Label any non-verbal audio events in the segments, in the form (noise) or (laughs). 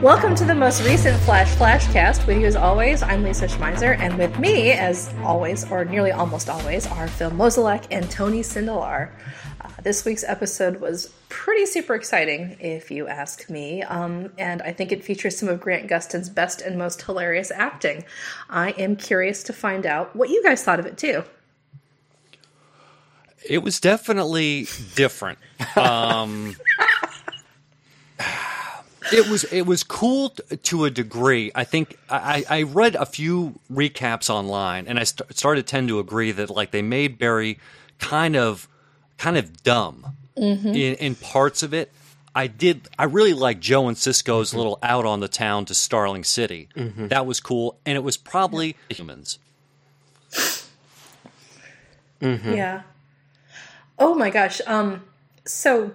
Welcome to the most recent Flash Flashcast. With you as always, I'm Lisa Schmeiser, and with me, as always, or nearly almost always, are Phil Mozolak and Tony Sindelar. Uh, this week's episode was pretty super exciting, if you ask me, um, and I think it features some of Grant Gustin's best and most hilarious acting. I am curious to find out what you guys thought of it too. It was definitely different. (laughs) Um, it was it was cool t- to a degree. I think I, I read a few recaps online, and I st- started to tend to agree that like they made Barry kind of kind of dumb Mm-hmm. in, in parts of it. I did. I really like Joe and Cisco's mm-hmm. little out on the town to Starling City. Mm-hmm. That was cool, and it was probably humans. Yeah. Oh my gosh. Um. So,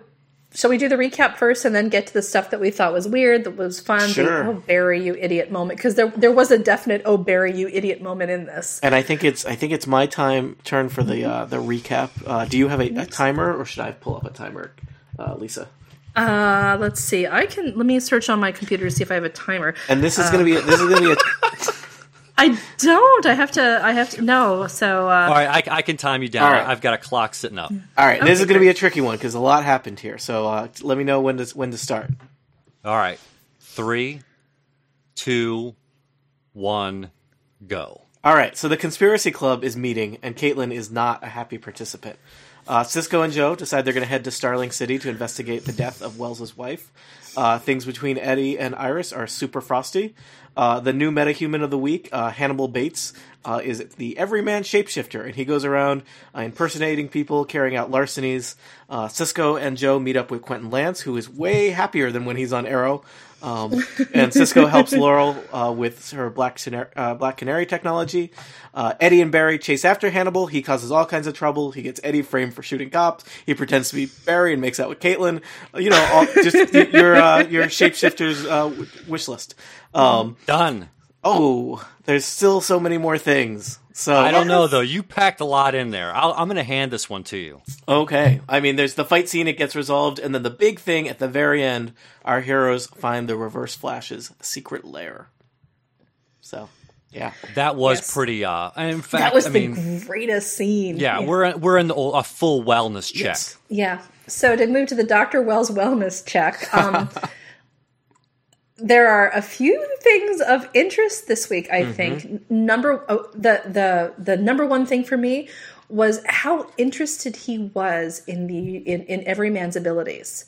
shall we do the recap first, and then get to the stuff that we thought was weird, that was fun? the, oh, Barry, you idiot moment, because there there was a definite "Oh, Barry, you idiot" moment in this. And I think it's I think it's my time turn for the uh, the recap. Uh, do you have a, a timer, or should I pull up a timer, uh, Lisa? Uh, let's see. I can let me search on my computer to see if I have a timer. And this is gonna be this is gonna be a (laughs) (laughs) I don't. I have to. I have to. No. So. Uh, All right, I, I can time you down. All right. I've got a clock sitting up. all right. this is gonna be a tricky one because a lot happened here. So uh, let me know when to when to start. All right, three, two, one, go. All right, so the conspiracy club is meeting, and Caitlin is not a happy participant. Uh, Cisco and Joe decide they're going to head to Starling City to investigate the death of Wells's wife. Uh, things between Eddie and Iris are super frosty. Uh, the new metahuman of the week, uh, Hannibal Bates, uh, is the everyman shapeshifter, and he goes around uh, impersonating people, carrying out larcenies. Cisco and Joe meet up with Quentin Lance, who is way happier than when he's on Arrow. Um, and Cisco helps Laurel uh, with her Black, Canary, uh, Black Canary technology. Uh, Eddie and Barry chase after Hannibal. He causes all kinds of trouble. He gets Eddie framed for shooting cops. He pretends to be Barry and makes out with Caitlin. Uh, You know, all, just your uh, your shapeshifter's uh, wish list. Um, Done. oh, there's still so many more things. So I don't know though. You packed a lot in there. I'll, I'm going to hand this one to you. Okay. I mean, there's the fight scene, it gets resolved, and then the big thing at the very end, our heroes find the Reverse Flash's secret lair. So, yeah. That was Yes. pretty. Uh, and in fact, that was I the mean, greatest scene. yeah, we're we're in the, a full wellness check. Yes. Yeah. So to move to the Dr. Wells wellness check, um, (laughs) there are a few things of interest this week. I think number oh, the the the number one thing for me was how interested he was in the in, in every man's abilities.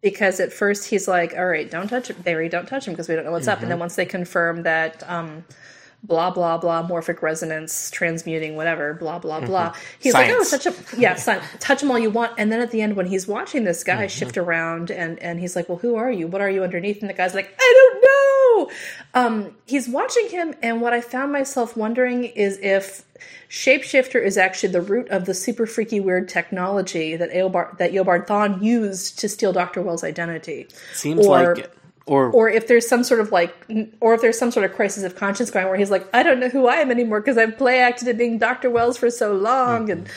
Because at first he's like, "All right, don't touch him, Barry. Don't touch him because we don't know what's up." And then once they confirm that um, blah blah blah morphic resonance transmuting whatever blah blah blah. He's like oh such a yeah sci- touch him all you want. And then at the end when he's watching this guy shift around and and he's like well who are you? What are you underneath? And the guy's like i don't know. Um he's watching him and what i found myself wondering is if shapeshifter is actually the root of the super freaky weird technology that Eobard, that Eobard Thawne used to steal Dr. Wells' identity. Seems Or- like it. Or, or if there's some sort of like or if there's some sort of crisis of conscience going where he's like i don't know who i am anymore because i've play acted at being dr wells for so long and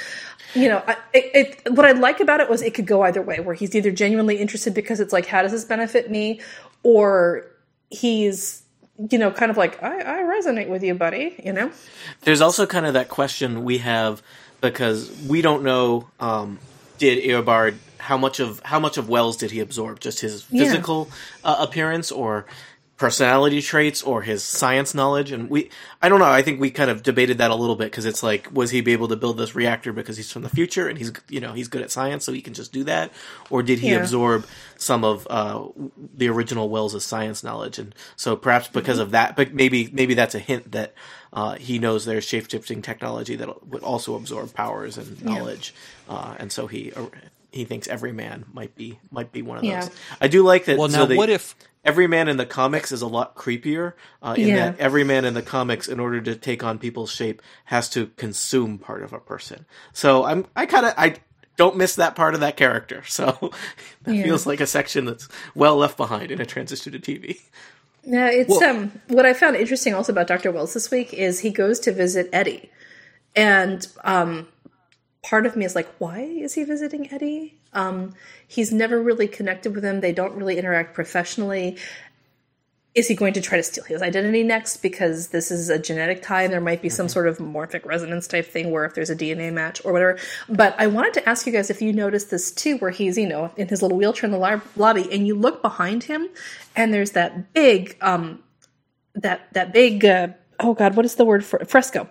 you know I, it, it, what i like about it was it could go either way where he's either genuinely interested because it's like how does this benefit me? or he's you know kind of like i, I resonate with you buddy you know? There's also kind of that question we have because we don't know um, did Eobard how much of how much of Wells did he absorb? Just his Yeah. physical uh, appearance or personality traits or his science knowledge and we I don't know I think we kind of debated that a little bit because it's like was he be able to build this reactor because he's from the future and he's you know he's good at science so he can just do that or did he Yeah. absorb some of uh, the original Wells' science knowledge and so perhaps because Mm-hmm. of that but maybe maybe that's a hint that uh, he knows there's shape-shifting technology that would also absorb powers and knowledge uh, and so he he thinks every man might be might be one of those Yeah. I do like that Well, so now they- what if? every man in the comics is a lot creepier uh, in Yeah. that every man in the comics in order to take on people's shape has to consume part of a person so i'm i kind of i don't miss that part of that character (laughs) so that Yeah. feels like a section that's well left behind in a transition to tv Yeah, it's Well- um what I found interesting also about Dr. Wells this week is he goes to visit Eddie. And um part of me is like, why is he visiting Eddie? Um he's never really connected with him. They don't really interact professionally. Is he going to try to steal his identity next because this is a genetic tie and there might be some sort of morphic resonance type thing where if there's a DNA match or whatever. But I wanted to ask you guys if you noticed this too, where he's, you know, in his little wheelchair in the li- lobby and you look behind him and there's that big, um, that, that big, uh, oh God, what is the word for fresco?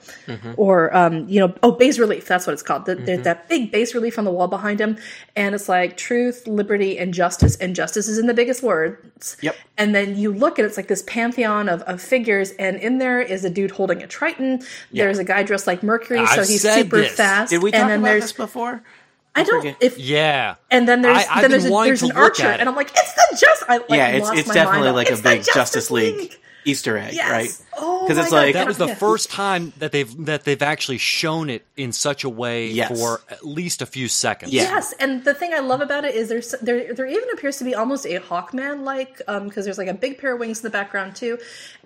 Or, um, you know, oh, bas relief. That's what it's called. The, There's that big bas relief on the wall behind him. And it's like truth, liberty, and justice. And justice is in the biggest words. Yep. And then you look and it's like this pantheon of, of figures, and in there is a dude holding a Triton. There's a guy dressed like Mercury, so I've he's said super this. fast. Did we talk and then about there's this before? I don't if Yeah. and then there's I- then there's, a, there's to an look archer, and I'm like, it's the just. I like, yeah, it's it's definitely like It's a big Justice League. League. Easter egg, Yes. right? Oh Because my it's God. like That was the Yeah. first time that they've that they've actually shown it in such a way Yes. for at least a few seconds. Yeah. Yes, and the thing I love about it is there's there there even appears to be almost a Hawkman like because um, there's like a big pair of wings in the background too,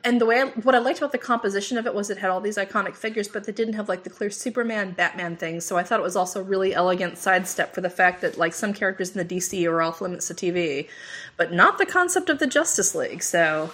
and the way I, what I liked about the composition of it was it had all these iconic figures, but they didn't have like the clear Superman Batman things. So I thought it was also a really elegant sidestep for the fact that like some characters in the DC are off limits to TV, but not the concept of the Justice League. So.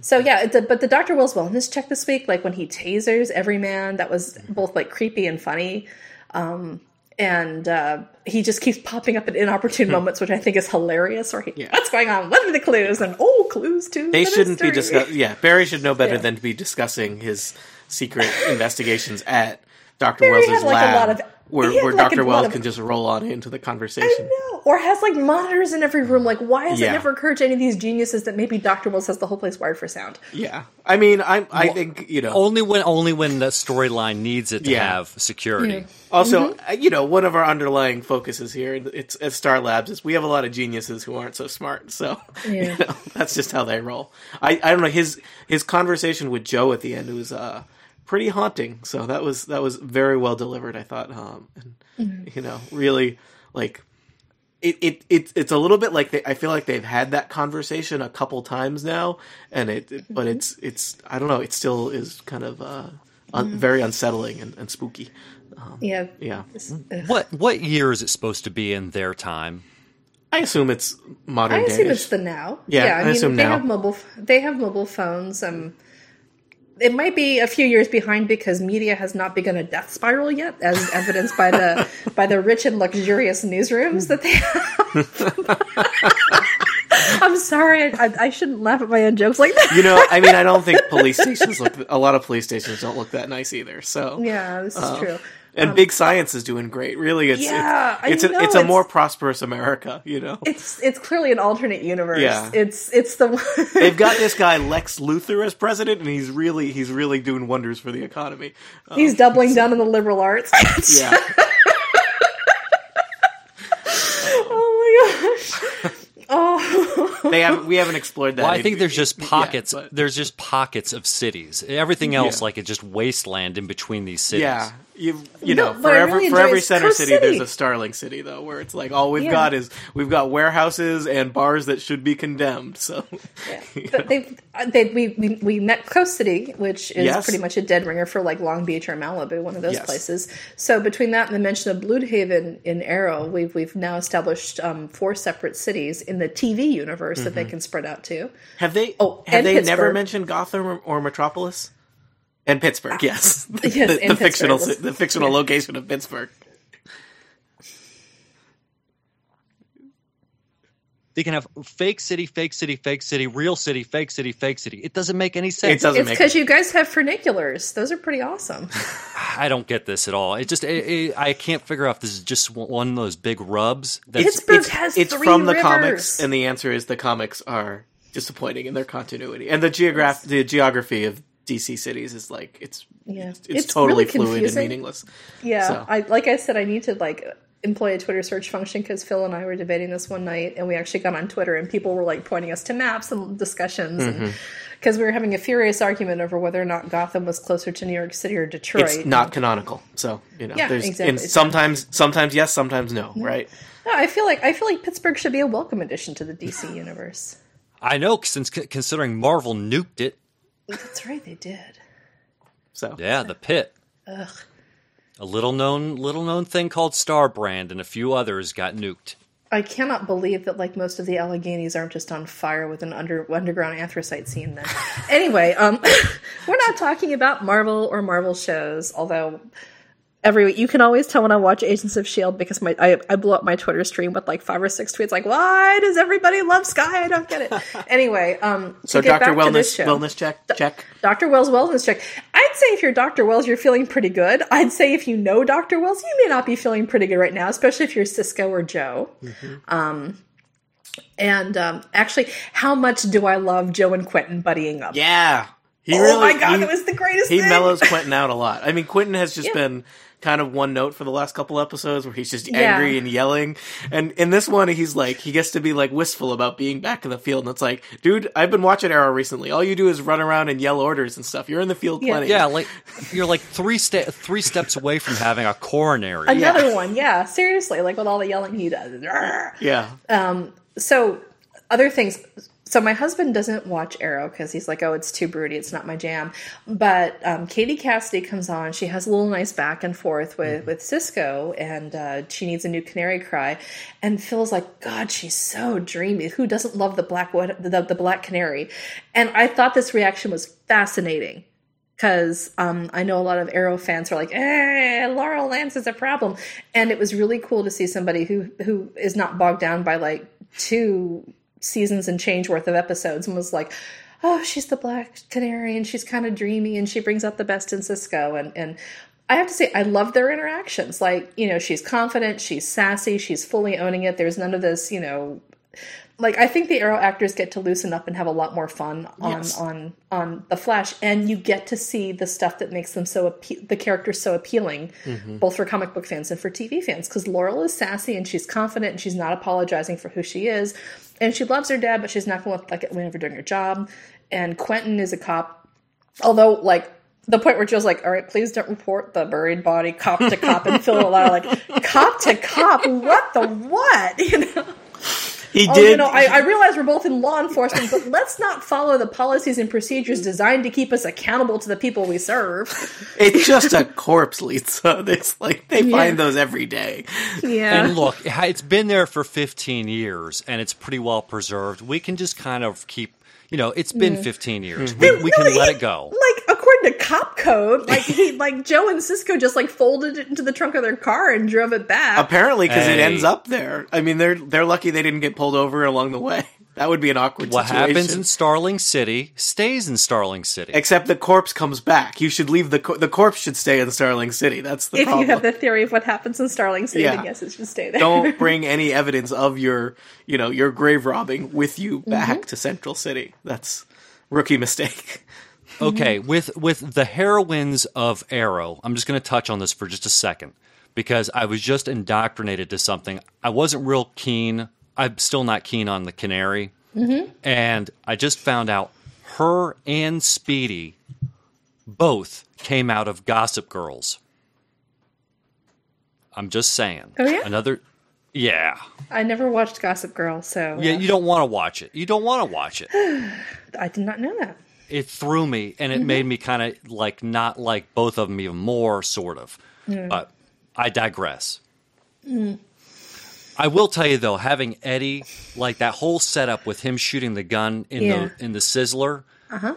So yeah, the, but the Doctor Wells's wellness check this week, like when he tasers every man, that was both like creepy and funny. Um, and uh, he just keeps popping up at inopportune moments, which I think is hilarious. Or he, Hmm. Yeah. what's going on? What are the clues? And oh, clues too. They the shouldn't be mystery. discuss. Yeah, Barry should know better Yeah. than to be discussing his secret (laughs) investigations at Doctor Barry Wells's had, like, a lab, lot of- where had, where like, Doctor Wells of- can just roll on into the conversation. No. Or has like monitors in every room. Like, why has Yeah. it never occurred to any of these geniuses that maybe Doctor Wells has the whole place wired for sound? Yeah, I mean, I I think you know. Only when only when the storyline needs it to Yeah. have security. Also, Mm-hmm. uh, you know, one of our underlying focuses here it's at Star Labs is we have a lot of geniuses who aren't so smart. So (laughs) you know, that's just how they roll. I I don't know his his conversation with Joe at the end was uh pretty haunting. So that was that was very well delivered. I thought, um, and Mm-hmm. you know, really like. It, it, it it's a little bit like they, I feel like they've had that conversation a couple times now, and it, it- but it's it's I don't know it still is kind of uh, un, Mm-hmm. very unsettling and, and spooky. Yeah. Yeah, What what year is it supposed to be in their time? I assume it's modern I day. assume it's the now. Yeah, I, I mean assume they now. have mobile. They have mobile phones. Um, it might be a few years behind because media has not begun a death spiral yet, as evidenced by the (laughs) by the rich and luxurious newsrooms that they have. (laughs) I'm sorry, I, I, shouldn't laugh at my own jokes like that. you know, I mean, I don't think (laughs) police stations look. A lot of police stations don't look that nice either. So Yeah, this is um, true. And big science is doing great. Really, it's Yeah, it's it's, a, know, it's a it's- more prosperous America. You know, It's it's clearly an alternate universe. Yeah. It's it's the one. (laughs) they've got this guy Lex Luthor as president, and he's really he's really doing wonders for the economy. Um, He's doubling down on the liberal arts. (laughs) yeah, (laughs) oh my gosh. Oh. they have we haven't explored that. Well, I think there's just pockets. but- there's just pockets of cities. Everything else, Yeah. like it's just wasteland in between these cities. Yeah, you you No, know, for every really for every center Coast city, there's a Starling City though, where it's like all we've Yeah. got is we've got warehouses and bars that should be condemned. So yeah. (laughs) but they've uh, they we, we we met Coast City, which is Yes. pretty much a dead ringer for like Long Beach or Malibu, one of those Yes. places. So between that and the mention of Blüdhaven in Arrow, we've we've now established um, four separate cities in the TV universe that Mm-hmm. they can spread out to. have they Oh, have they never mentioned Gotham or, or Metropolis? And Pittsburgh, ah. yes, (laughs) Yes, the, and the fictional Pittsburgh. ci- the fictional location of Pittsburgh. They can have fake city, fake city, fake city, real city, fake city, fake city. It doesn't make any sense. It doesn't It's make because you guys have funiculars; those are pretty awesome. (laughs) I don't get this at all. It just it, it, I can't figure out if this is just one of those big rubs. That's, Pittsburgh it's, has it's three from the rivers. comics, and the answer is the comics are disappointing in their continuity, and the geograph the geography of DC cities is like it's Yeah. it's, It's totally really fluid and confusing. meaningless. Yeah, So- I like I said, I need to like employ a Twitter search function because Phil and I were debating this one night, and we actually got on Twitter, and people were like pointing us to maps and discussions, Mm-hmm. because we were having a furious argument over whether or not Gotham was closer to New York City or Detroit. It's not canonical, so you know. Yeah, there's exactly. and sometimes sometimes yes, sometimes no, right? No, I feel like I feel like Pittsburgh should be a welcome addition to the DC (sighs) universe. I know, since considering Marvel nuked it. That's right, they did. So Yeah, the pit. Ugh. A little known little known thing called Star Brand and a few others got nuked. I cannot believe that like most of the Alleghenies aren't just on fire with an under underground anthracite scene. Then, (laughs) anyway, um, (laughs) we're not talking about Marvel or Marvel shows. Although every week you can always tell when I watch Agents of Shield because my I, I blow up my Twitter stream with like five or six tweets like, "Why does everybody love Skye? I don't get it." (laughs) anyway, um, so Doctor Wellness show- wellness check check. Dr. Wells wellness check. I'd say if you're Dr. Wells, you're feeling pretty good. I'd say if you know Dr. Wells, you may not be feeling pretty good right now, especially if you're Cisco or Joe. Um, and um, actually, how much do I love Joe and Quentin buddying up? Yeah. He oh really, my god, he, it was the greatest he thing. mellows (laughs) Quentin out a lot. I mean, Quentin has just Yeah. been kind of one note for the last couple episodes where he's just Yeah. angry and yelling. And in this one, he's like, he gets to be like wistful about being back in the field. And it's like, dude, I've been watching Arrow recently. All you do is run around and yell orders and stuff. You're in the field Yeah. plenty. Yeah, like you're like three sta- three steps away from having a coronary. Another one, yeah, seriously, like with all the yelling he does. Yeah. Um. So other things so my husband doesn't watch arrow because he's like oh it's too broody it's not my jam. But um, katie cassidy comes on. She has a little nice back and forth with with cisco and uh, she needs a new canary cry. And phil's like god she's so dreamy. Who doesn't love the black the, the black canary? And i thought this reaction was fascinating because um, I know a lot of Arrow fans are like, "Eh, Laurel Lance is a problem," and it was really cool to see somebody who who is not bogged down by like two seasons and change worth of episodes and was like, "Oh, she's the Black Canary, and she's kind of dreamy, and she brings out the best in Cisco." And and I have to say, I love their interactions. Like, you know, she's confident, she's sassy, she's fully owning it. There's none of this, you know, like I think the Arrow actors get to loosen up and have a lot more fun on Yes. on on the Flash, and you get to see the stuff that makes them so appe- the characters so appealing, mm-hmm. both for comic book fans and for TV fans. Because Laurel is sassy and she's confident and she's not apologizing for who she is, and she loves her dad, but she's not going to like it whenever doing her job. And Quentin is a cop, although like. The point where Joe's like, "All right, please don't report the buried body, cop to cop," and Phil Lara like, (laughs) "Cop to cop, what the what?" (laughs) You know. He Oh, did. you know, I, I realize we're both in law enforcement, but let's not follow the policies and procedures designed to keep us accountable to the people we serve. it's just a corpse, Lisa. (laughs) It's like they find those every day. Yeah. And look, it's been there for 15 years and it's pretty well preserved. We can just kind of keep, you know, it's been mm. 15 years. Mm-hmm. We, we can let it go. Like according to cop code, like he, (laughs) like Joe and Cisco just like folded it into the trunk of their car and drove it back. Apparently, because it ends up there. I mean, they're they're lucky they didn't get pulled over along the way. (laughs) That would be an awkward What situation. happens in Starling City stays in Starling City. Except the corpse comes back. You should leave the co- the corpse should stay in Starling City. That's the if problem. you have the theory of what happens in Starling City, Yeah. then yes, it should stay there. Don't (laughs) bring any evidence of your you know your grave robbing with you back Mm-hmm. to Central City. That's rookie mistake. Mm-hmm. Okay, with with the heroines of Arrow, I'm just going to touch on this for just a second because I was just indoctrinated to something. I wasn't real keen. I'm still not keen on the Canary, mm-hmm. and I just found out her and Speedy both came out of Gossip Girls. I'm just saying. Oh, yeah? another. Yeah, I never watched Gossip Girl, so yeah. You don't want to watch it. You don't want to watch it. (sighs) I did not know that. It threw me and it Mm-hmm. made me kind of like not like both of them even more sort of but i digress Mm. i will tell you though having eddie like that whole setup with him shooting the gun in Yeah. Uh-huh. the in the sizzler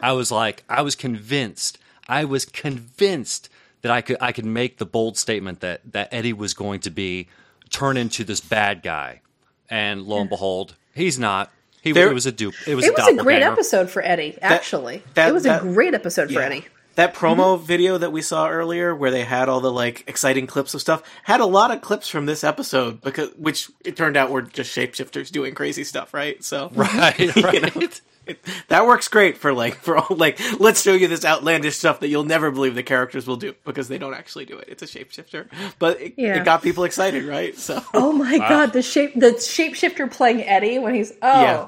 i was like i was convinced i was convinced that i could i could make the bold statement that that eddie was going to be turn into this bad guy and lo and behold he's not he There- it was a dupe it was It a was a great episode for Eddie. Actually, that- it was that- a great episode for Eddie. That promo Mm-hmm. video that we saw earlier, where they had all the like exciting clips of stuff, had a lot of clips from this episode because, which it turned out were just shapeshifters doing crazy stuff, right? So, (laughs) right (laughs) you right know, it, that works great for like for all like let's show you this outlandish stuff that you'll never believe the characters will do because they don't actually do it. It's a shapeshifter, but it, Yeah. it got people excited, right? So, Oh my god, the shape the shapeshifter playing Eddie when he's oh Yeah.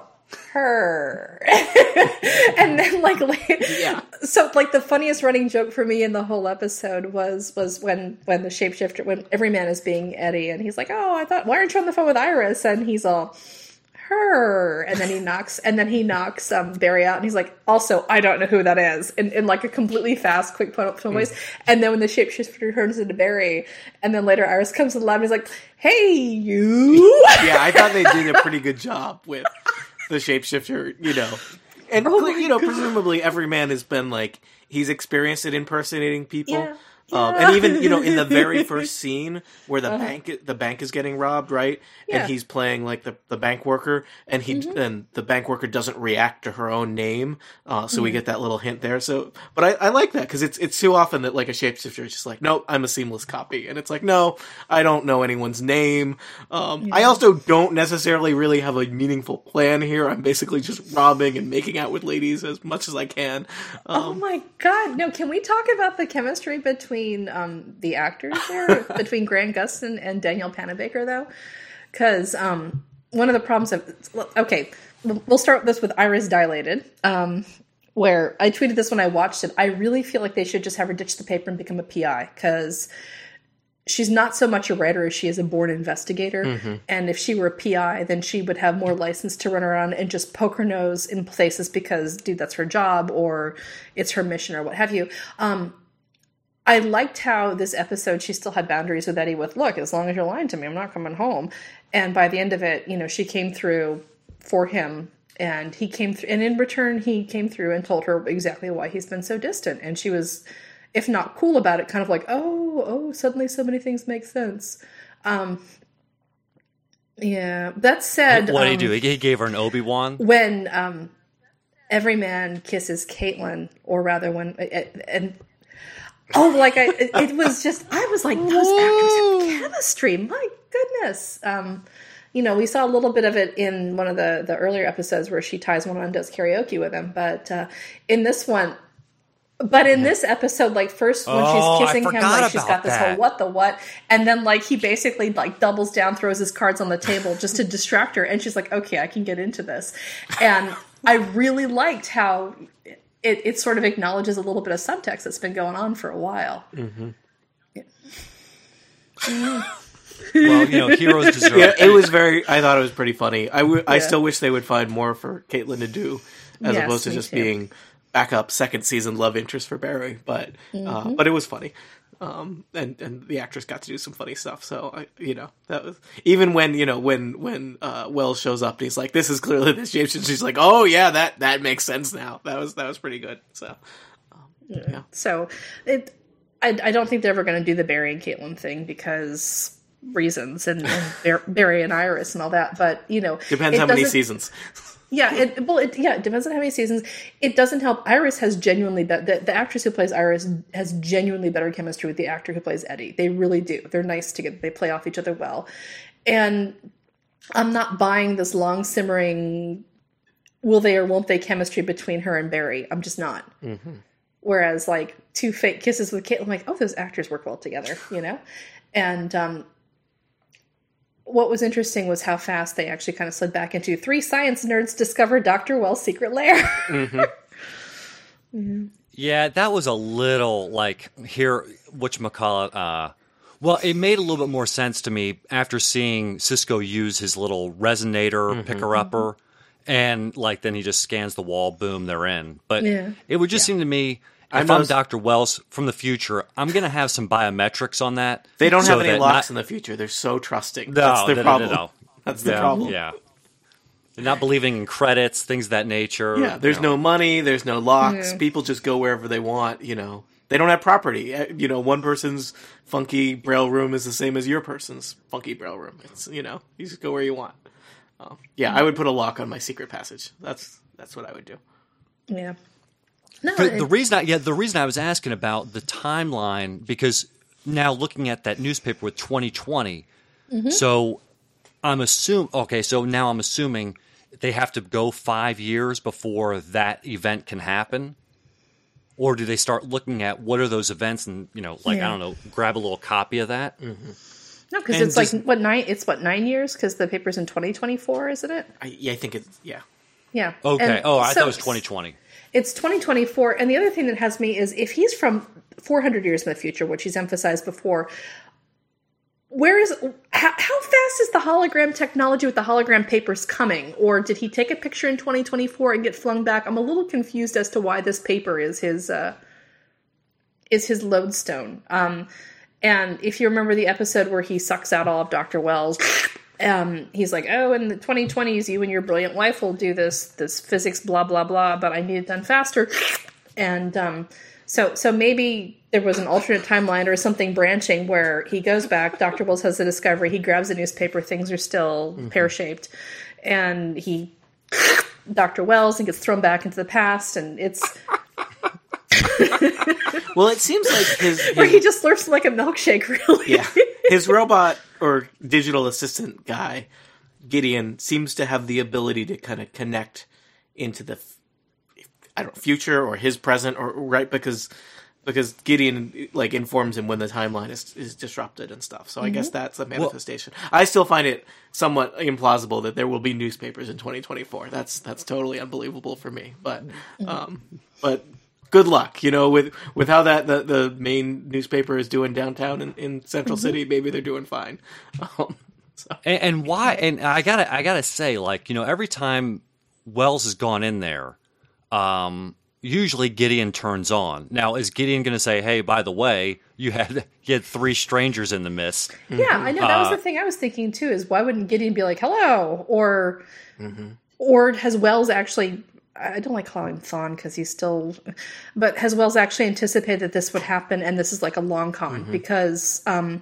Her. (laughs) and then like, like Yeah. so like the funniest running joke for me in the whole episode was was when when the shapeshifter when every man is being Eddie and he's like, "Oh, I thought why aren't you on the phone with Iris?" and he's all her, and then he knocks, and then he knocks um, Barry out, and he's like, also, I don't know who that is, in, in like a completely fast, quick tone Hmm. voice. And then when the shapeshifter turns into Barry, and then later Iris comes to the lab, and he's like, hey, you. yeah, I thought they did a pretty good (laughs) job with the shapeshifter, you know. And Oh you know, presumably every man has been like he's experienced it impersonating people. Yeah. Um, and even you know in the very (laughs) first scene where the bank the bank is getting robbed, right? Yeah. And he's playing like the, the bank worker, and he and the bank worker doesn't react to her own name, uh, so we get that little hint there. So, but I, I like that because it's it's too often that like a shapeshifter is just like, nope, I'm a seamless copy, and it's like, no, I don't know anyone's name. Um, I also don't necessarily really have a meaningful plan here. I'm basically just robbing and making out with ladies as much as I can. Oh Um, my god! No, can we talk about the chemistry between um, the actors there, (laughs) between Grant Gustin and Danielle Panabaker, though? Because um, one of the problems of okay, we'll start this with Iris Dilated, um, where I tweeted this when I watched it. I really feel like they should just have her ditch the paper and become a PI because she's not so much a writer as she is a born investigator. And if she were a PI, then she would have more license to run around and just poke her nose in places because, dude, that's her job or it's her mission or what have you. Um, I liked how this episode she still had boundaries with Eddie with, look, as long as you're lying to me, I'm not coming home. And by the end of it, you know, she came through for him and he came through and in return he came through and told her exactly why he's been so distant and she was if not cool about it kind of like oh oh suddenly so many things make sense um yeah that said What did he um, do? He he gave her an Obi Wan. when um every man kisses caitlin or rather when and oh like i it, it was just i was like those actors have chemistry. My goodness. Um you know we saw a little bit of it in one of the the earlier episodes where she ties one on and does karaoke with him. But uh in this one but in this episode, like first when Oh, she's kissing him, like she's got this that. whole what the what, and then like he basically like doubles down, throws his cards on the table just to distract her, and she's like, okay, I can get into this, and I really liked how it, it sort of acknowledges a little bit of subtext that's been going on for a while. Well, you know, heroes (laughs) deserve. yeah, it was very. I thought it was pretty funny. I w- I Yeah. still wish they would find more for Caitlin to do, as Yes, opposed to just too. being backup second season love interest for Barry. But Mm-hmm. uh, but it was funny, um, and and the actress got to do some funny stuff. So I, you know, that was even when you know when when uh, Wells shows up and he's like, "This is clearly this James," and she's like, "Oh yeah, that that makes sense now." That was that was pretty good. So yeah So it, I, I don't think they're ever going to do the Barry and Caitlin thing because reasons and, and Barry and Iris and all that. But you know, depends how many seasons. Yeah, it well, it yeah, it depends on how many seasons. It doesn't help. Iris has genuinely be- the the actress who plays Iris has genuinely better chemistry with the actor who plays Eddie. They really do. They're nice together. They play off each other well, and I'm not buying this long simmering will they or won't they chemistry between her and Barry. I'm just not. Whereas like two fake kisses with Caitlin, I'm like, oh, those actors work well together, you know, and um, what was interesting was how fast they actually kind of slid back into three science nerds discover Dr. Wells' secret lair. (laughs) Mm-hmm. Mm-hmm. Yeah, that was a little like here, which McCall. Uh, well, it made a little bit more sense to me after seeing Cisco use his little resonator mm-hmm. picker upper, and like then he just scans the wall, boom, they're in. But Yeah. it would just seem to me. I If know I'm s- Dr. Wells from the future, I'm going to have some biometrics on that. They don't so have any locks not- in the future. They're so trusting. No, That's their no, no, no, problem. no. (laughs) That's the yeah, problem. Yeah. They're not believing in credits, things of that nature. Yeah, there's you know. no money, there's no locks. People just go wherever they want, you know. They don't have property. Uh, You know, one person's funky braille room is the same as your person's funky braille room. It's, you know, you just go where you want. Um, yeah, I would put a lock on my secret passage. That's that's what I would do. yeah. No, The, it- the reason, I, yeah, the reason I was asking about the timeline because now looking at that newspaper with 2020, Mm-hmm. so I'm assuming. Okay, so now I'm assuming they have to go five years before that event can happen, or do they start looking at what are those events and you know, like Yeah. I don't know, grab a little copy of that? no, because and it's like what nine? It's what nine years? Because the paper's in 2024, isn't it? I, yeah, I think it's yeah. Yeah. Okay. And oh, I so thought it was 2020. It's 2024, and the other thing that has me is if he's from 400 years in the future, which he's emphasized before. where is how, how fast is the hologram technology with the hologram papers coming or did he take a picture in 2024 and get flung back i'm a little confused as to why this paper is his uh is his lodestone um and if you remember the episode where he sucks out all of dr wells um he's like oh in the 2020s you and your brilliant wife will do this this physics blah blah blah but i need it done faster and um so so maybe there was an alternate timeline or something branching where he goes back. Dr. Wells has the discovery. He grabs a newspaper. Things are still mm-hmm. pear shaped. And he, Dr. Wells, and gets thrown back into the past. And it's. Well, it seems like his, his. Where he just slurps like a milkshake, really. yeah. His robot or digital assistant guy, Gideon, seems to have the ability to kind of connect into the. I don't know, future or his present or right because because Gideon like informs him when the timeline is, is disrupted and stuff. So I mm-hmm. guess that's a manifestation. Well, I still find it somewhat implausible that there will be newspapers in 2024. That's that's totally unbelievable for me. But mm-hmm. um, but good luck, you know, with with how that the, the main newspaper is doing downtown in, in Central mm-hmm. City. Maybe they're doing fine. (laughs) Um, so. and, and why? And I gotta I gotta say, like you know, every time Wells has gone in there. Um, usually Gideon turns on. Now, is Gideon going to say, "Hey, by the way, you had (laughs) you had three strangers in the mist"? Yeah, I know that was the uh, thing I was thinking too. Is why wouldn't Gideon be like, "Hello," or mm-hmm. or has Wells actually? I don't like calling him Thawne because he's still, but has Wells actually anticipated that this would happen and this is like a long con mm-hmm. because um,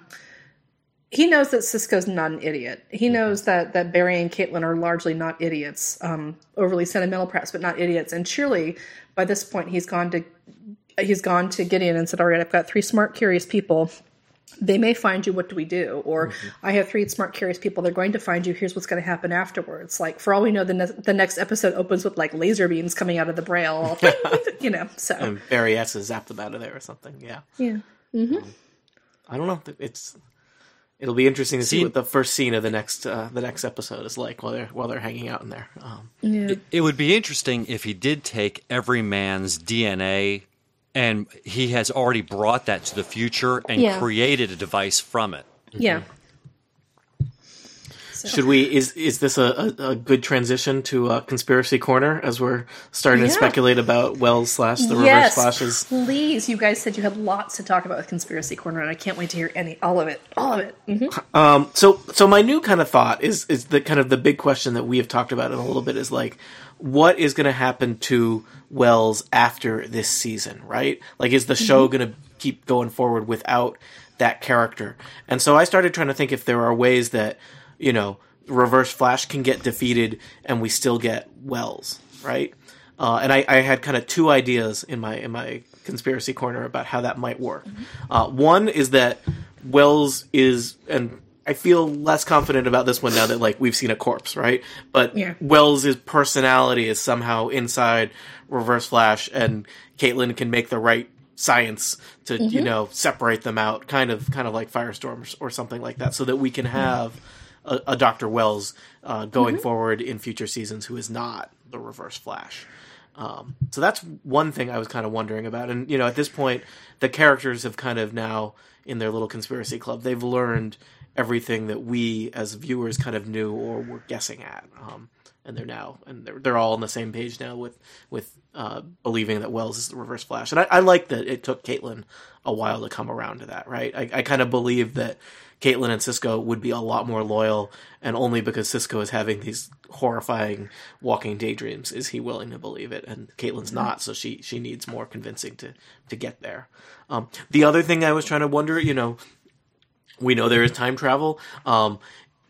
he knows that Cisco's not an idiot. He mm-hmm. knows that that Barry and Caitlin are largely not idiots, um, overly sentimental perhaps, but not idiots. And surely by this point he's gone to he's gone to Gideon and said, "All right, I've got three smart, curious people." They may find you. What do we do? Or mm-hmm. I have three smart, curious people. They're going to find you. Here's what's going to happen afterwards. Like for all we know, the ne- the next episode opens with like laser beams coming out of the braille. (laughs) (laughs) you know, so and Barry has to zap them out of there or something. Yeah, yeah. Mm-hmm. Um, I don't know. It's it'll be interesting to see, see what the first scene of the next uh, the next episode is like while they're while they're hanging out in there. Um, yeah. It, it, would be interesting if he did take every man's DNA and he has already brought that to the future and yeah. created a device from it. Yeah. So. Should we? Is is this a, a, a good transition to a conspiracy corner as we're starting yeah. to speculate about Wells slash the yes, reverse flashes? Please, you guys said you had lots to talk about with conspiracy corner, and I can't wait to hear any all of it, all of it. Mm-hmm. Um, so so my new kind of thought is is the kind of the big question that we have talked about in a little bit is like what is going to happen to Wells after this season, right? Like, is the show mm-hmm. going to keep going forward without that character? And so I started trying to think if there are ways that you know, Reverse Flash can get defeated and we still get Wells, right? Uh, and I, I had kind of two ideas in my in my conspiracy corner about how that might work. Mm-hmm. Uh, one is that Wells is, and I feel less confident about this one now that like we've seen a corpse, right? But yeah. Wells' personality is somehow inside Reverse Flash, and Caitlin can make the right science to mm-hmm. you know separate them out, kind of kind of like Firestorm or, something like that, so that we can have. Mm-hmm a, a Dr. Wells uh, going mm-hmm. forward in future seasons who is not the Reverse Flash. Um, so that's one thing I was kind of wondering about. And, you know, at this point, the characters have kind of now, in their little conspiracy club, they've learned everything that we as viewers kind of knew or were guessing at. Um, and they're now, and they're, they're all on the same page now with, with uh, believing that Wells is the Reverse Flash. And I, I like that it took Caitlin a while to come around to that, right? I, I kind of believe that Caitlin and Cisco would be a lot more loyal, and only because Cisco is having these horrifying walking daydreams is he willing to believe it, and Caitlin's not, so she she needs more convincing to to get there. Um, the other thing I was trying to wonder, you know, we know there is time travel. Um,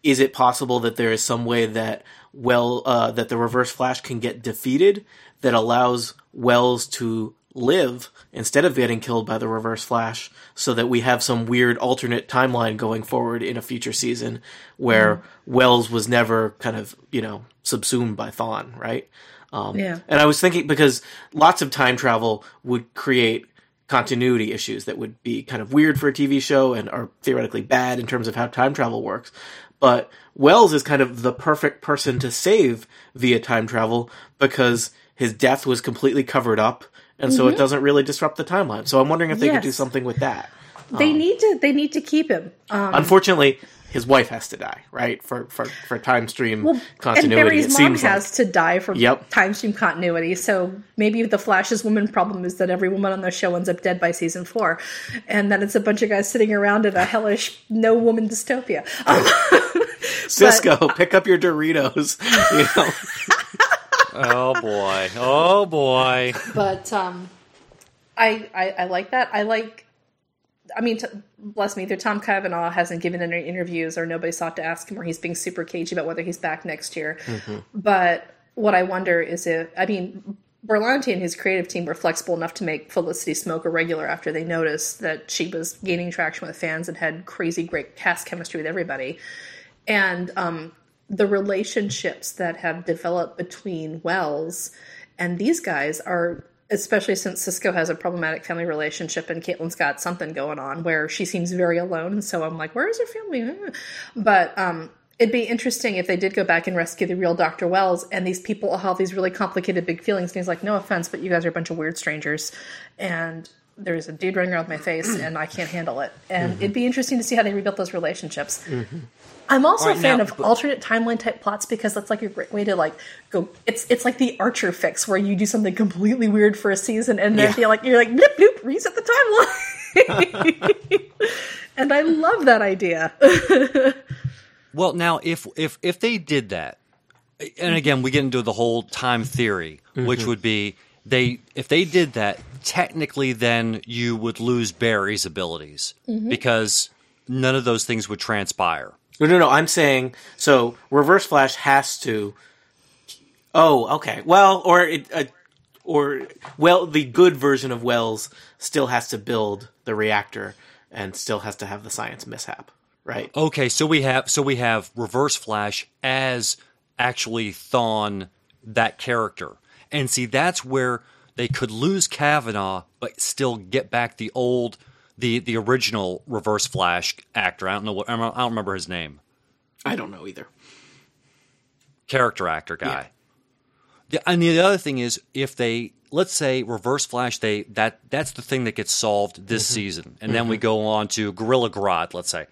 is it possible that there is some way that well uh, that the Reverse Flash can get defeated that allows Wells to live instead of getting killed by the reverse flash so that we have some weird alternate timeline going forward in a future season where mm. wells was never kind of you know subsumed by thawne right um, yeah. and i was thinking because lots of time travel would create continuity issues that would be kind of weird for a tv show and are theoretically bad in terms of how time travel works but wells is kind of the perfect person to save via time travel because his death was completely covered up and so mm-hmm. it doesn't really disrupt the timeline. So I'm wondering if they yes. could do something with that. they need to they need to keep him. Um, Unfortunately, his wife has to die, right? For for for time stream and continuity. Barry's it mom seems has like. to die for Yep. time stream continuity. So maybe the Flash's woman problem is that every woman on the show ends up dead by season four, and then it's a bunch of guys sitting around in a hellish no woman dystopia. Um, (laughs) Cisco, pick up your Doritos. (laughs) You know? Oh boy. Oh boy. but um, I, I I like that. I like. I mean, t- bless me, either Tom Cavanagh hasn't given any interviews, or nobody sought to ask him, or he's being super cagey about whether he's back next year. But what I wonder is if I mean. Berlanti and his creative team were flexible enough to make Felicity Smoak a regular after they noticed that she was gaining traction with fans and had crazy great cast chemistry with everybody. And um, the relationships that have developed between Wells and these guys are especially since Cisco has a problematic family relationship and Caitlin's got something going on where she seems very alone. And so I'm like, where is her family? But um, it'd be interesting if they did go back and rescue the real Dr. Wells and these people all have these really complicated big feelings. And he's like, no offense, but you guys are a bunch of weird strangers. And there's a dude running around my face (clears throat) and I can't handle it. And mm-hmm. it'd be interesting to see how they rebuilt those relationships. Mm-hmm. I'm also All right, a fan now- of alternate timeline type plots because that's like a great way to like go. It's it's like the Archer fix where you do something completely weird for a season and then Yeah. you're like you're like bloop bloop reset the timeline. (laughs) and I love that idea. (laughs) Well, now if if if they did that, and again we get into the whole time theory, which mm-hmm. would be they if they did that, technically then you would lose Barry's abilities because none of those things would transpire. No, no, no. I'm saying so. Reverse Flash has to. Oh, okay. Well, or it, uh, or well, the good version of Wells still has to build the reactor and still has to have the science mishap, right? Okay, so we have so we have Reverse Flash as actually Thawne that character. And see that's where they could lose Cavanagh but still get back the old the the original Reverse Flash actor. I don't know what I don't remember his name. I don't know either. Character actor guy. The, and the other thing is if they let's say Reverse Flash they that that's the thing that gets solved this mm-hmm. season. And then we mm-hmm. go on to Gorilla Grodd, let's say.